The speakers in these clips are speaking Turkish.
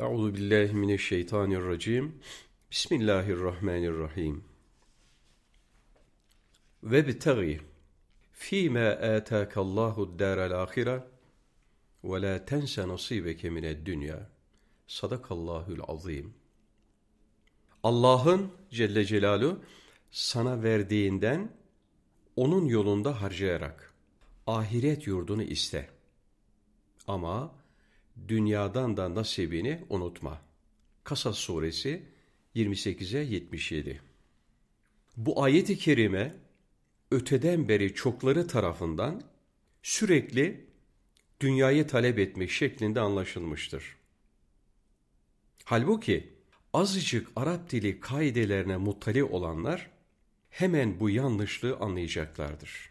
Euzu billahi mineşşeytanirracim. Bismillahirrahmanirrahim. Ve bitagi fîmâ âtâkallâhu d-dârel âhire ve lâ tense nasîbeke mined-dünya. Sadakallahul azim. Allah'ın Celle Celaluhu sana verdiğinden onun yolunda harcayarak ahiret yurdunu iste. Ama dünyadan da nasibini unutma. Kasas suresi 28'e 77 Bu ayeti kerime öteden beri çokları tarafından sürekli dünyayı talep etmek şeklinde anlaşılmıştır. Halbuki azıcık Arap dili kaidelerine muttali olanlar hemen bu yanlışlığı anlayacaklardır.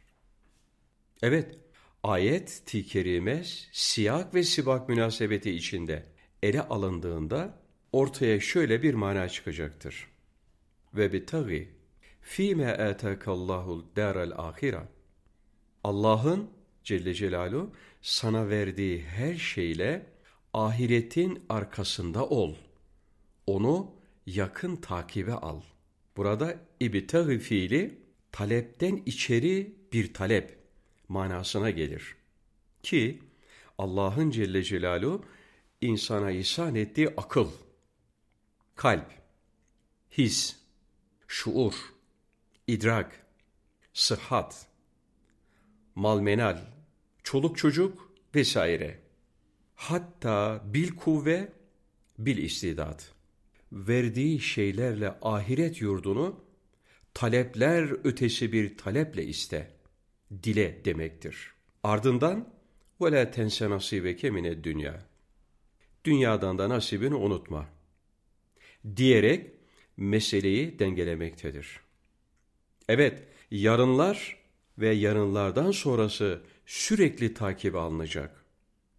Evet, ayet-i kerime siyak ve sibak münasebeti içinde ele alındığında ortaya şöyle bir mana çıkacaktır. Ve bitagi fîme âtâkallâhul dârel âhira Allah'ın Celle Celaluhu sana verdiği her şeyle ahiretin arkasında ol. Onu yakın takibe al. Burada ibtagi fiili talepten içeri bir talep manasına gelir. Ki Allah'ın Celle Celaluhu insana ihsan ettiği akıl, kalp, his, şuur, idrak, sıhhat, malmenal, çoluk çocuk vesaire. Hatta bil kuvve, bil istidat. Verdiği şeylerle ahiret yurdunu talepler ötesi bir taleple iste Dile demektir. Ardından وَلَا تَنْسَ نَصِيبَكَ مِنَ dünya. Dünyadan da nasibini unutma. Diyerek meseleyi dengelemektedir. Evet, yarınlar ve yarınlardan sonrası sürekli takip alınacak.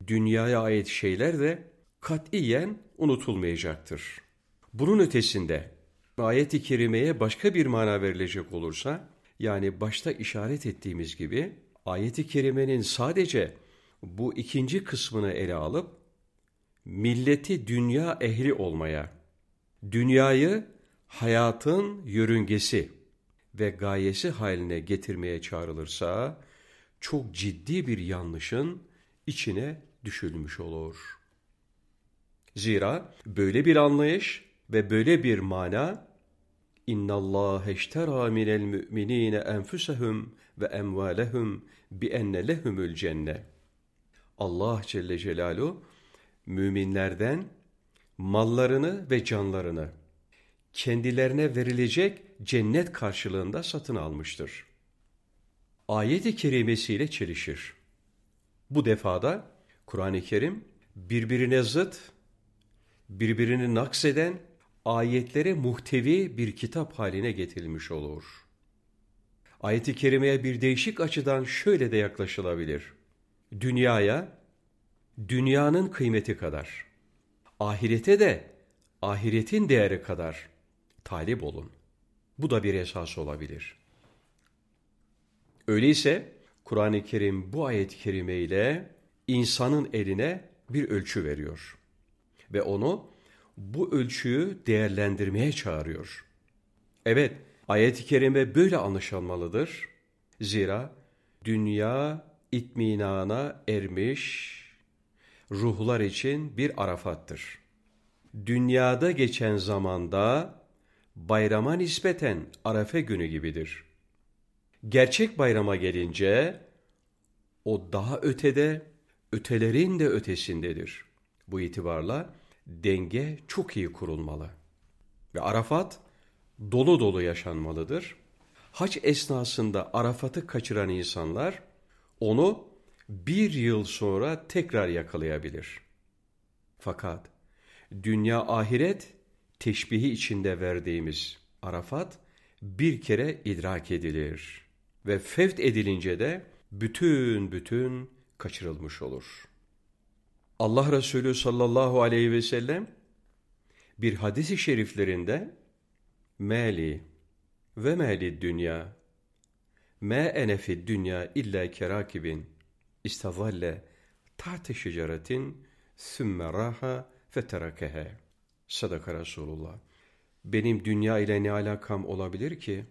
Dünyaya ait şeyler de katiyen unutulmayacaktır. Bunun ötesinde ayet-i kerimeye başka bir mana verilecek olursa, yani başta işaret ettiğimiz gibi ayet-i kerimenin sadece bu ikinci kısmını ele alıp milleti dünya ehli olmaya, dünyayı hayatın yörüngesi ve gayesi haline getirmeye çağrılırsa çok ciddi bir yanlışın içine düşülmüş olur. Zira böyle bir anlayış ve böyle bir mana İnna Allah eştera minel müminine enfusahum ve emvalehum bi enne lehumul. Allah Celle Celaluhu müminlerden mallarını ve canlarını kendilerine verilecek cennet karşılığında satın almıştır. Ayet-i kerimesiyle çelişir. Bu defada Kur'an-ı Kerim birbirine zıt, birbirini nakseden ayetlere muhtevi bir kitap haline getirilmiş olur. Ayet-i kerimeye bir değişik açıdan şöyle de yaklaşılabilir. Dünyaya, dünyanın kıymeti kadar, ahirete de ahiretin değeri kadar talip olun. Bu da bir esas olabilir. Öyleyse Kur'an-ı Kerim bu ayet-i kerime ile insanın eline bir ölçü veriyor. Ve onu bu ölçüyü değerlendirmeye çağırıyor. Evet, ayet-i kerime böyle anlaşılmalıdır. Zira dünya itminana ermiş ruhlar için bir arafattır. Dünyada geçen zamanda bayrama nispeten Arafe günü gibidir. Gerçek bayrama gelince o daha ötede, ötelerin de ötesindedir. Bu itibarla denge çok iyi kurulmalı. Ve Arafat dolu dolu yaşanmalıdır. Haç esnasında Arafat'ı kaçıran insanlar onu bir yıl sonra tekrar yakalayabilir. Fakat dünya ahiret teşbihi içinde verdiğimiz Arafat bir kere idrak edilir ve fevt edilince de bütün bütün kaçırılmış olur.'' Allah Resulü sallallahu aleyhi ve sellem bir hadisi şeriflerinde meli ve meli dünya me enefi dünya illa kerakibin istavalle tahte şeceretin sümme raha feterakehe. Sadaka Resulullah. Benim dünya ile ne alakam olabilir ki?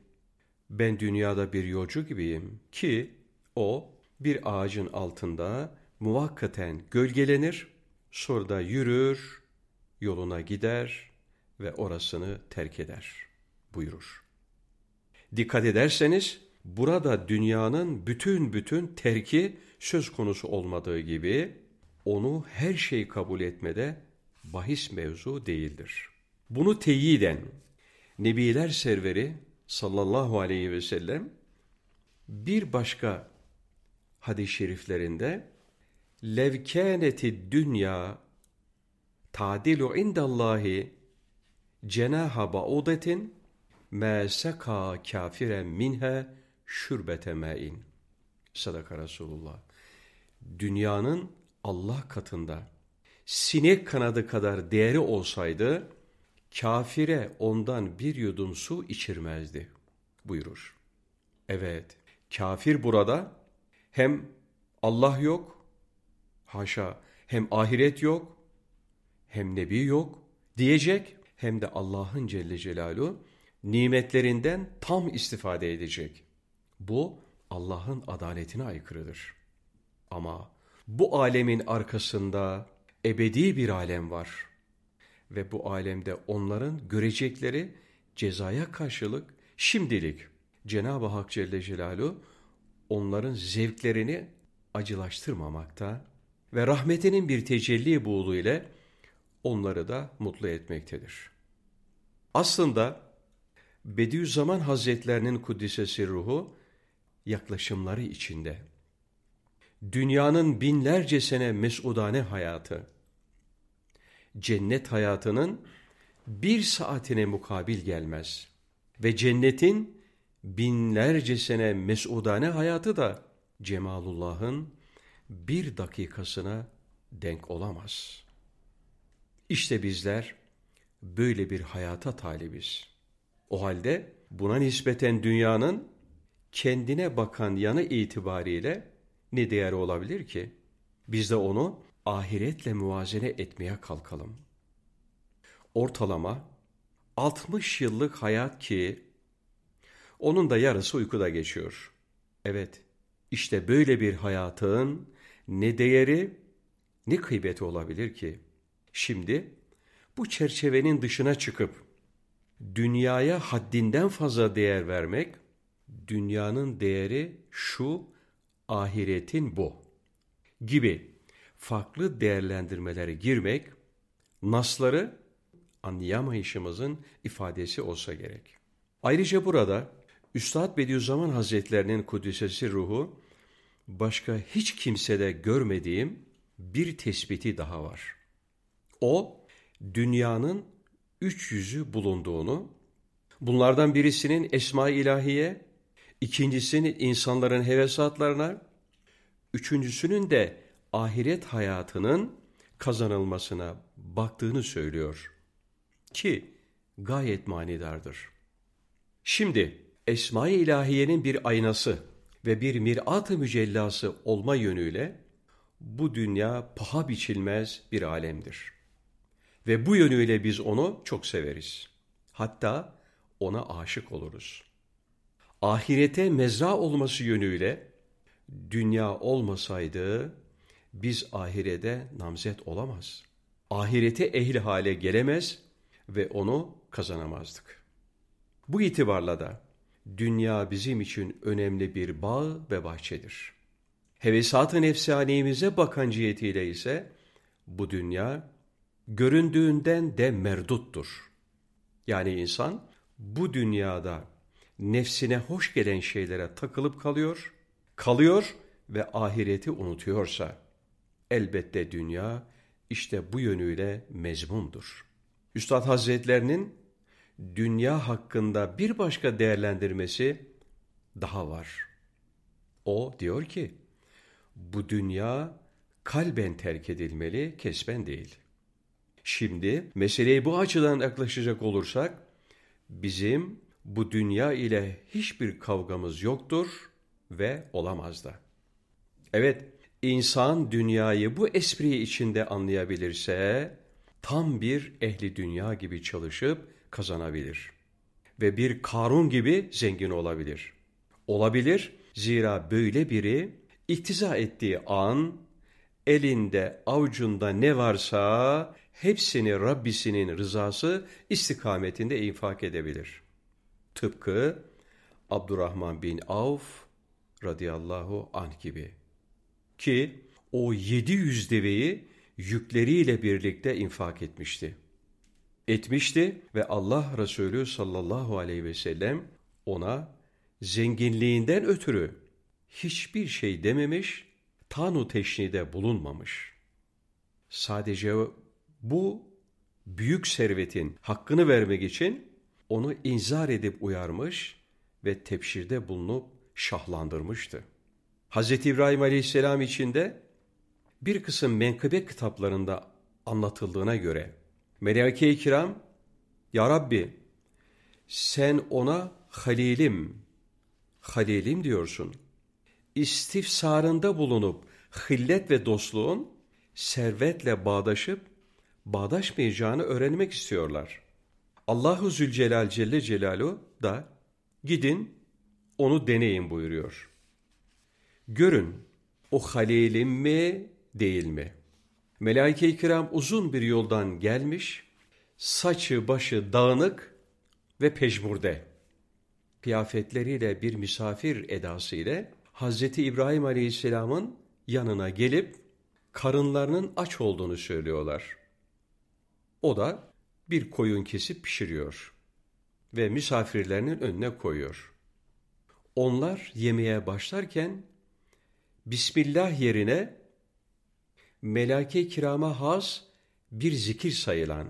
Ben dünyada bir yolcu gibiyim ki o bir ağacın altında muvakkaten gölgelenir, sonra da yürür, yoluna gider ve orasını terk eder buyurur. Dikkat ederseniz burada dünyanın bütün bütün terki söz konusu olmadığı gibi onu her şey kabul etmede bahis mevzu değildir. Bunu teyiden Nebiler Serveri sallallahu aleyhi ve sellem bir başka hadis-i şeriflerinde levkâneti dünya tadilu indallahi cenaha ba'udetin mâ seka kafiren minha şürbete mâin. Sadaka Resulullah. Dünyanın Allah katında sinek kanadı kadar değeri olsaydı kafire ondan bir yudum su içirmezdi buyurur. Evet, kafir burada hem Allah yok, haşa hem ahiret yok, hem nebi yok diyecek hem de Allah'ın Celle Celaluhu nimetlerinden tam istifade edecek. Bu Allah'ın adaletine aykırıdır. Ama bu alemin arkasında ebedi bir alem var. Ve bu alemde onların görecekleri cezaya karşılık şimdilik Cenab-ı Hak Celle Celaluhu onların zevklerini acılaştırmamakta ve rahmetinin bir tecelli buğulu ile onları da mutlu etmektedir. Aslında Bediüzzaman Hazretlerinin Kuddisesi ruhu yaklaşımları içinde dünyanın binlerce sene mesudane hayatı, cennet hayatının bir saatine mukabil gelmez. Ve cennetin binlerce sene mesudane hayatı da Cemalullah'ın bir dakikasına denk olamaz. İşte bizler böyle bir hayata talibiz. O halde buna nispeten dünyanın kendine bakan yanı itibariyle ne değeri olabilir ki? Biz de onu ahiretle muvazene etmeye kalkalım. Ortalama 60 yıllık hayat ki onun da yarısı uykuda geçiyor. Evet, işte böyle bir hayatın ne değeri ne kıymeti olabilir ki? Şimdi bu çerçevenin dışına çıkıp dünyaya haddinden fazla değer vermek, dünyanın değeri şu, ahiretin bu gibi farklı değerlendirmelere girmek, nasları anlayamayışımızın ifadesi olsa gerek. Ayrıca burada Üstad Bediüzzaman Hazretlerinin Kudüsesi ruhu başka hiç kimsede görmediğim bir tespiti daha var. O dünyanın üç yüzü bulunduğunu, bunlardan birisinin esma ilahiye, ikincisinin insanların hevesatlarına, üçüncüsünün de ahiret hayatının kazanılmasına baktığını söylüyor. Ki gayet manidardır. Şimdi Esma-i İlahiye'nin bir aynası ve bir mirat-ı mücellası olma yönüyle bu dünya paha biçilmez bir alemdir. Ve bu yönüyle biz onu çok severiz. Hatta ona aşık oluruz. Ahirete mezra olması yönüyle dünya olmasaydı biz ahirede namzet olamaz. Ahirete ehli hale gelemez ve onu kazanamazdık. Bu itibarla da dünya bizim için önemli bir bağ ve bahçedir. Hevesat-ı nefsaniyemize bakan cihetiyle ise bu dünya göründüğünden de merduttur. Yani insan bu dünyada nefsine hoş gelen şeylere takılıp kalıyor, kalıyor ve ahireti unutuyorsa, elbette dünya işte bu yönüyle mezmumdur. Üstad Hazretlerinin dünya hakkında bir başka değerlendirmesi daha var. O diyor ki, bu dünya kalben terk edilmeli, kesben değil. Şimdi meseleye bu açıdan yaklaşacak olursak, bizim bu dünya ile hiçbir kavgamız yoktur ve olamaz da. Evet, insan dünyayı bu espri içinde anlayabilirse, tam bir ehli dünya gibi çalışıp kazanabilir. Ve bir Karun gibi zengin olabilir. Olabilir zira böyle biri iktiza ettiği an elinde avucunda ne varsa hepsini Rabbisinin rızası istikametinde infak edebilir. Tıpkı Abdurrahman bin Avf radıyallahu anh gibi. Ki o 700 deveyi yükleriyle birlikte infak etmişti. Etmişti ve Allah Resulü sallallahu aleyhi ve sellem ona zenginliğinden ötürü hiçbir şey dememiş, tanu teşnide bulunmamış. Sadece bu büyük servetin hakkını vermek için onu inzar edip uyarmış ve tepşirde bulunup şahlandırmıştı. Hz. İbrahim aleyhisselam içinde bir kısım menkıbe kitaplarında anlatıldığına göre Meleke-i Kiram Ya Rabbi sen ona halilim, halilim diyorsun. İstifsarında bulunup hillet ve dostluğun servetle bağdaşıp bağdaşmayacağını öğrenmek istiyorlar. Allahu Zülcelal Celle Celalu da gidin onu deneyin buyuruyor. Görün o halilim mi değil mi? Melaike-i kiram uzun bir yoldan gelmiş, saçı başı dağınık ve peşmurde. Kıyafetleriyle bir misafir edası ile Hazreti İbrahim Aleyhisselam'ın yanına gelip karınlarının aç olduğunu söylüyorlar. O da bir koyun kesip pişiriyor ve misafirlerinin önüne koyuyor. Onlar yemeye başlarken Bismillah yerine melake kirama has bir zikir sayılan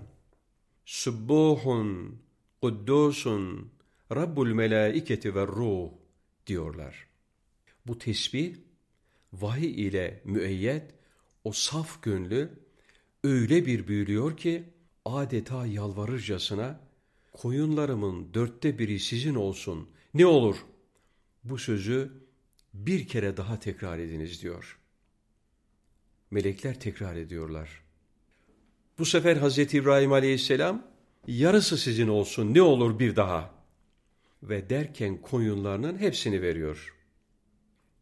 Subbuhun, Kuddusun, Rabbul melaiketi ve ruh diyorlar. Bu tesbih vahiy ile müeyyet o saf gönlü öyle bir büyülüyor ki adeta yalvarırcasına koyunlarımın dörtte biri sizin olsun ne olur bu sözü bir kere daha tekrar ediniz diyor. Melekler tekrar ediyorlar. Bu sefer Hazreti İbrahim aleyhisselam yarısı sizin olsun ne olur bir daha. Ve derken koyunlarının hepsini veriyor.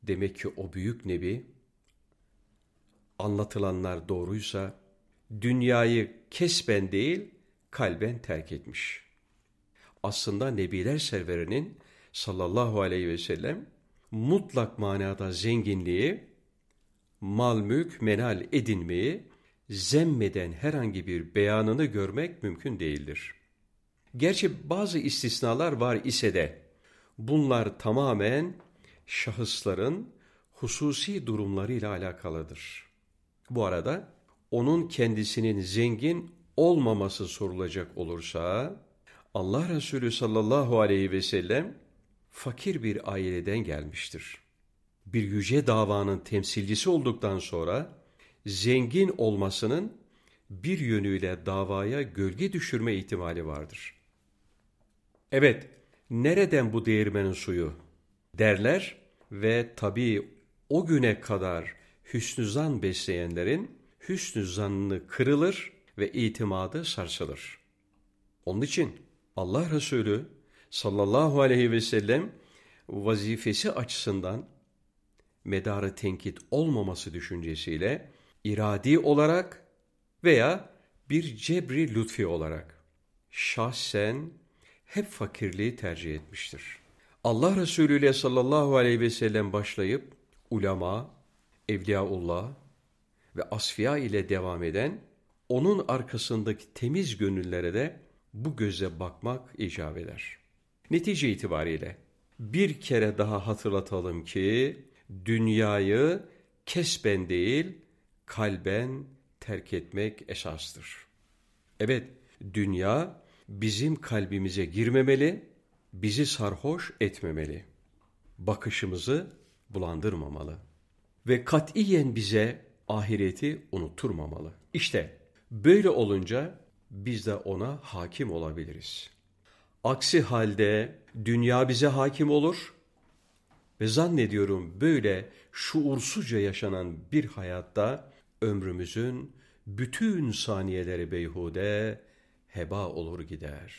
Demek ki o büyük nebi anlatılanlar doğruysa dünyayı kesben değil kalben terk etmiş. Aslında Nebiler serverinin sallallahu aleyhi ve sellem mutlak manada zenginliği, mal mülk menal edinmeyi zemmeden herhangi bir beyanını görmek mümkün değildir. Gerçi bazı istisnalar var ise de bunlar tamamen şahısların hususi durumlarıyla alakalıdır. Bu arada onun kendisinin zengin olmaması sorulacak olursa Allah Resulü sallallahu aleyhi ve sellem fakir bir aileden gelmiştir. Bir yüce davanın temsilcisi olduktan sonra zengin olmasının bir yönüyle davaya gölge düşürme ihtimali vardır. Evet, nereden bu değirmenin suyu derler ve tabii o güne kadar hüsnü zan besleyenlerin hüsnü zannı kırılır ve itimadı sarsılır. Onun için Allah Resulü sallallahu aleyhi ve sellem vazifesi açısından medarı tenkit olmaması düşüncesiyle iradi olarak veya bir cebri lütfi olarak şahsen hep fakirliği tercih etmiştir. Allah Resulü ile sallallahu aleyhi ve sellem başlayıp ulema, evliyaullah ve asfiya ile devam eden onun arkasındaki temiz gönüllere de bu göze bakmak icap eder. Netice itibariyle bir kere daha hatırlatalım ki dünyayı kesben değil kalben terk etmek esastır. Evet, dünya bizim kalbimize girmemeli, bizi sarhoş etmemeli. Bakışımızı bulandırmamalı. Ve katiyen bize ahireti unutturmamalı. İşte böyle olunca biz de ona hakim olabiliriz. Aksi halde dünya bize hakim olur ve zannediyorum böyle şuursuzca yaşanan bir hayatta ömrümüzün bütün saniyeleri beyhude, heba olur gider.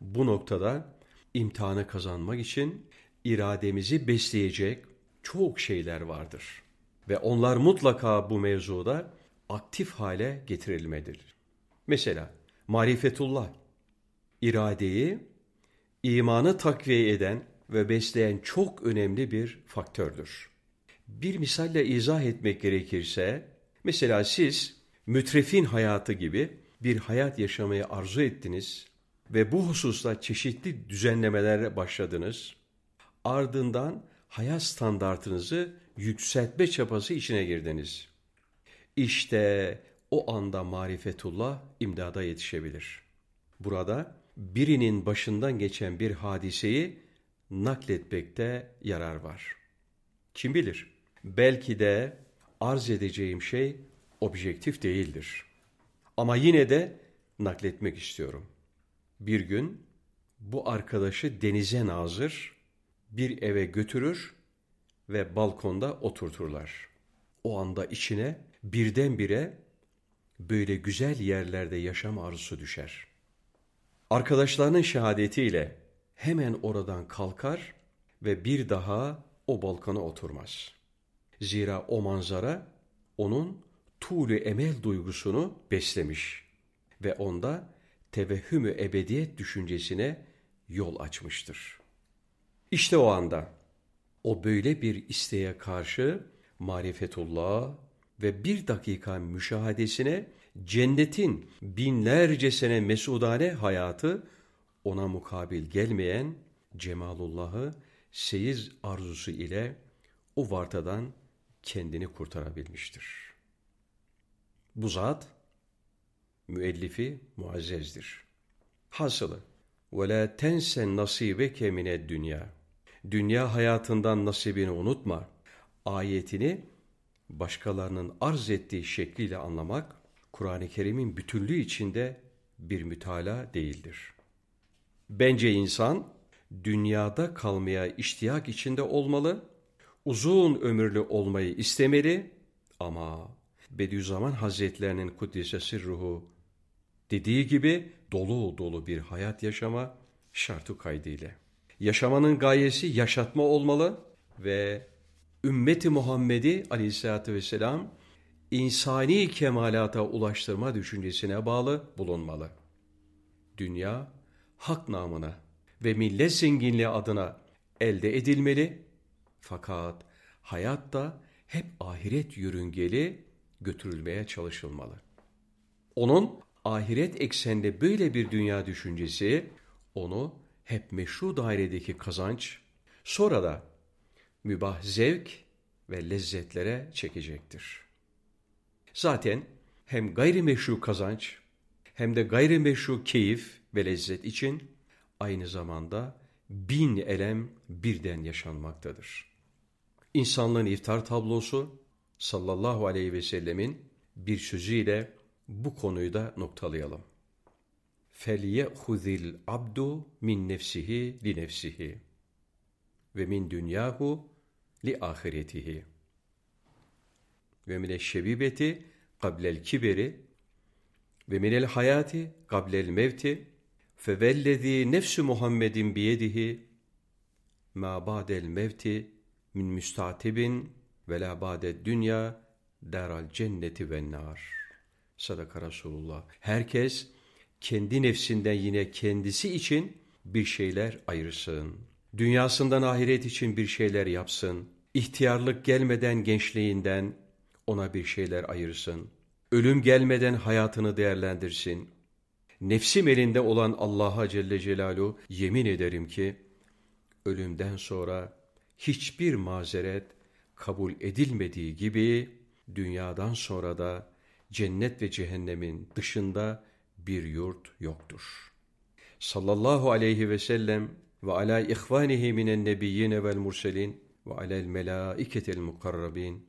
Bu noktada imtihanı kazanmak için irademizi besleyecek çok şeyler vardır. Ve onlar mutlaka bu mevzuda aktif hale getirilmelidir. Mesela marifetullah, iradeyi, imanı takviye eden ve besleyen çok önemli bir faktördür. Bir misalle izah etmek gerekirse, mesela siz mütrefin hayatı gibi bir hayat yaşamayı arzu ettiniz ve bu hususta çeşitli düzenlemelere başladınız. Ardından hayat standartınızı yükseltme çabası içine girdiniz. İşte o anda marifetullah imdada yetişebilir. Burada birinin başından geçen bir hadiseyi nakletmekte yarar var. Kim bilir? Belki de arz edeceğim şey objektif değildir. Ama yine de nakletmek istiyorum. Bir gün bu arkadaşı denize nazır bir eve götürür ve balkonda oturturlar. O anda içine birdenbire böyle güzel yerlerde yaşam arzusu düşer. Arkadaşlarının şehadetiyle hemen oradan kalkar ve bir daha o balkona oturmaz. Zira o manzara onun tuğlu emel duygusunu beslemiş ve onda tevehhümü ebediyet düşüncesine yol açmıştır. İşte o anda o böyle bir isteğe karşı marifetullah ve bir dakika müşahadesine cennetin binlerce sene mesudane hayatı ona mukabil gelmeyen Cemalullah'ı seyiz arzusu ile o vartadan kendini kurtarabilmiştir. Bu zat müellifi muazzezdir. Hasılı وَلَا تَنْسَ نَصِيبَكَ مِنَ dünya. Dünya hayatından nasibini unutma. Ayetini başkalarının arz ettiği şekliyle anlamak, Kur'an-ı Kerim'in bütünlüğü içinde bir mütala değildir. Bence insan, dünyada kalmaya iştiyak içinde olmalı, uzun ömürlü olmayı istemeli ama Bediüzzaman Hazretlerinin Kuddisesi ruhu dediği gibi dolu dolu bir hayat yaşama şartı kaydıyla. Yaşamanın gayesi yaşatma olmalı ve ümmeti Muhammed'i aleyhissalatü vesselam insani kemalata ulaştırma düşüncesine bağlı bulunmalı. Dünya hak namına ve millet zenginliği adına elde edilmeli fakat hayat da hep ahiret yörüngeli götürülmeye çalışılmalı. Onun ahiret eksenli böyle bir dünya düşüncesi onu hep meşru dairedeki kazanç, sonra da mübah zevk ve lezzetlere çekecektir. Zaten hem gayrimeşru kazanç hem de gayrimeşru keyif ve lezzet için aynı zamanda bin elem birden yaşanmaktadır. İnsanlığın iftar tablosu sallallahu aleyhi ve sellemin bir sözüyle bu konuyu da noktalayalım. فَلْيَأْخُذِ abdu min nefsihi li nefsihi ve min dünyahu li ahiretihi ve mine şebibeti qablel kiberi ve minel hayati qablel mevti fevellezî nefsü Muhammedin biyedihi ma ba'del mevti min müstatibin ve la ba'ded dünya daral cenneti ve nar. Sadaka Resulullah. Herkes kendi nefsinden yine kendisi için bir şeyler ayırsın. Dünyasından ahiret için bir şeyler yapsın. İhtiyarlık gelmeden gençliğinden ona bir şeyler ayırsın. Ölüm gelmeden hayatını değerlendirsin. Nefsim elinde olan Allah'a Celle Celaluhu yemin ederim ki ölümden sonra hiçbir mazeret kabul edilmediği gibi dünyadan sonra da cennet ve cehennemin dışında bir yurt yoktur. Sallallahu aleyhi ve sellem ve ala ihvanihi minen nebiyyine vel murselin ve alel melaiketel mukarrabin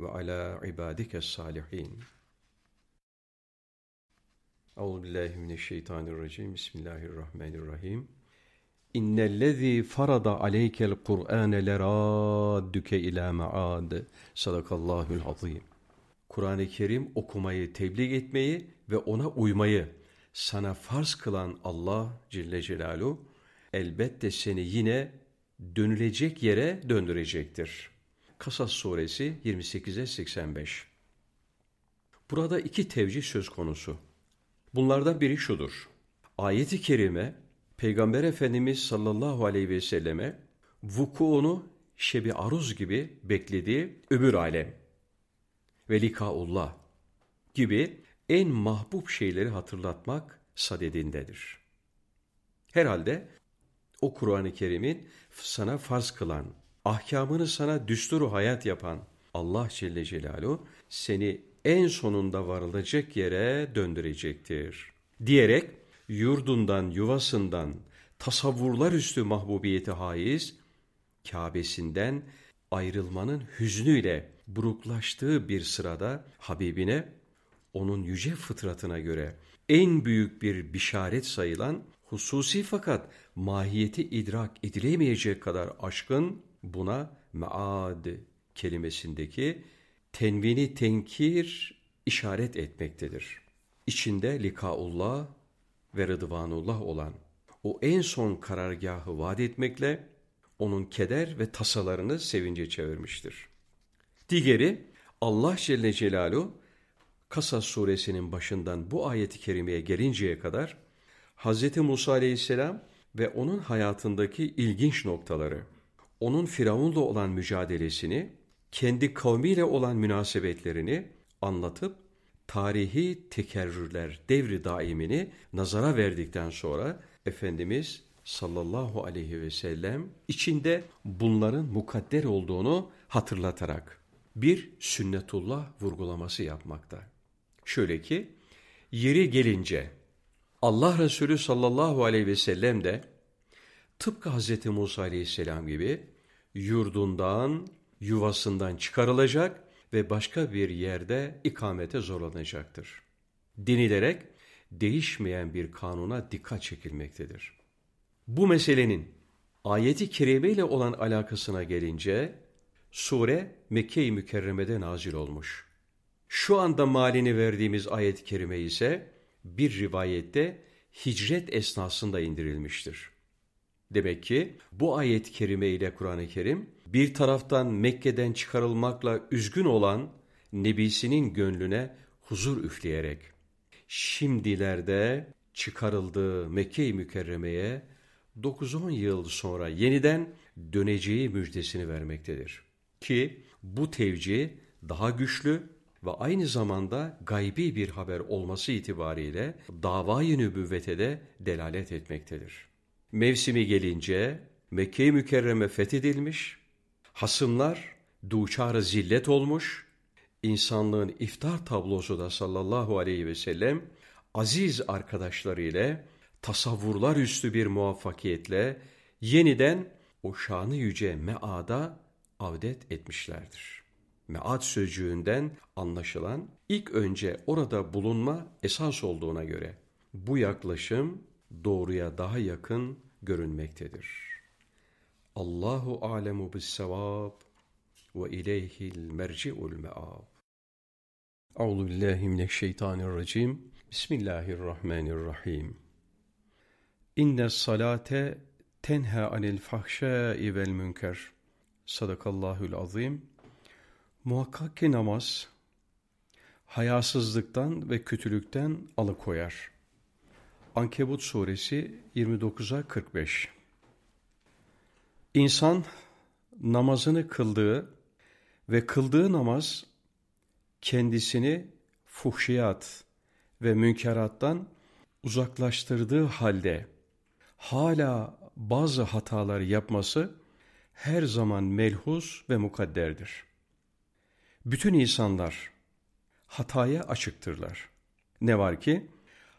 ve ala ibadike salihin. Euzu billahi mineşşeytanirracim. Bismillahirrahmanirrahim. İnnellezî farada aleykel Kur'âne leradduke ilâ me'âd. Sadakallahul azîm. Kur'an-ı Kerim okumayı, tebliğ etmeyi ve ona uymayı sana farz kılan Allah Celle Celaluhu elbette seni yine dönülecek yere döndürecektir. Kasas suresi 28'e 85 Burada iki tevcih söz konusu. Bunlardan biri şudur. Ayeti kerime Peygamber Efendimiz sallallahu aleyhi ve selleme vukuunu şebi aruz gibi beklediği öbür alem ve likaullah gibi en mahbub şeyleri hatırlatmak sadedindedir. Herhalde o Kur'an-ı Kerim'in sana farz kılan, ahkamını sana düsturu hayat yapan Allah Celle Celaluhu seni en sonunda varılacak yere döndürecektir. Diyerek yurdundan, yuvasından, tasavvurlar üstü mahbubiyeti haiz, Kabe'sinden ayrılmanın hüznüyle buruklaştığı bir sırada Habibine, onun yüce fıtratına göre en büyük bir bişaret sayılan hususi fakat mahiyeti idrak edilemeyecek kadar aşkın buna mead kelimesindeki tenvini tenkir işaret etmektedir. İçinde likaullah ve rıdvanullah olan o en son karargahı vaat etmekle onun keder ve tasalarını sevince çevirmiştir. Digeri Allah Celle Celaluhu Kasas suresinin başından bu ayeti kerimeye gelinceye kadar Hz. Musa aleyhisselam ve onun hayatındaki ilginç noktaları, onun Firavun'la olan mücadelesini, kendi kavmiyle olan münasebetlerini anlatıp tarihi tekerrürler devri daimini nazara verdikten sonra Efendimiz sallallahu aleyhi ve sellem içinde bunların mukadder olduğunu hatırlatarak bir sünnetullah vurgulaması yapmakta. Şöyle ki yeri gelince Allah Resulü sallallahu aleyhi ve sellem de tıpkı Hz. Musa aleyhisselam gibi yurdundan, yuvasından çıkarılacak ve başka bir yerde ikamete zorlanacaktır. Denilerek değişmeyen bir kanuna dikkat çekilmektedir. Bu meselenin ayeti kerime ile olan alakasına gelince sure Mekke-i Mükerreme'de nazil olmuş. Şu anda malini verdiğimiz ayet-i kerime ise bir rivayette hicret esnasında indirilmiştir. Demek ki bu ayet-i kerime ile Kur'an-ı Kerim bir taraftan Mekke'den çıkarılmakla üzgün olan nebisinin gönlüne huzur üfleyerek şimdilerde çıkarıldığı Mekke-i Mükerreme'ye 9-10 yıl sonra yeniden döneceği müjdesini vermektedir. Ki bu tevci daha güçlü ve aynı zamanda gaybi bir haber olması itibariyle davayı nübüvvete de delalet etmektedir. Mevsimi gelince Mekke-i Mükerreme fethedilmiş, hasımlar duçar zillet olmuş, insanlığın iftar tablosu da sallallahu aleyhi ve sellem aziz arkadaşları ile tasavvurlar üstü bir muvaffakiyetle yeniden o şanı yüce meada avdet etmişlerdir. Mead sözcüğünden anlaşılan ilk önce orada bulunma esas olduğuna göre bu yaklaşım doğruya daha yakın görünmektedir. Allahu alemu bis sevab ve ileyhil merci'ul me'ab. Euzu billahi mineşşeytanirracim. Bismillahirrahmanirrahim. İnne salate tenha anil fahşai vel münker. Sadakallahül azim. Muhakkak ki namaz hayasızlıktan ve kötülükten alıkoyar. Ankebut suresi 29'a 45 İnsan namazını kıldığı ve kıldığı namaz kendisini fuhşiyat ve münkerattan uzaklaştırdığı halde hala bazı hatalar yapması her zaman melhus ve mukadderdir. Bütün insanlar hataya açıktırlar. Ne var ki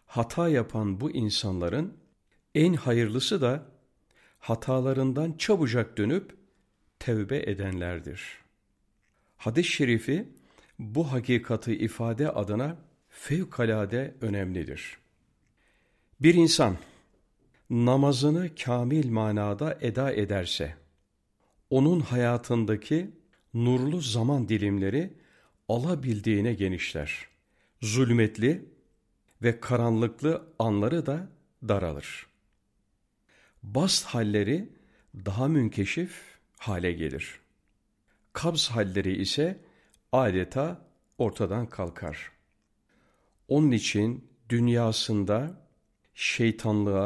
hata yapan bu insanların en hayırlısı da hatalarından çabucak dönüp tevbe edenlerdir. Hadis-i şerifi bu hakikati ifade adına fevkalade önemlidir. Bir insan namazını kamil manada eda ederse, onun hayatındaki nurlu zaman dilimleri alabildiğine genişler. Zulmetli ve karanlıklı anları da daralır. Bast halleri daha münkeşif hale gelir. Kabz halleri ise adeta ortadan kalkar. Onun için dünyasında şeytanlığa,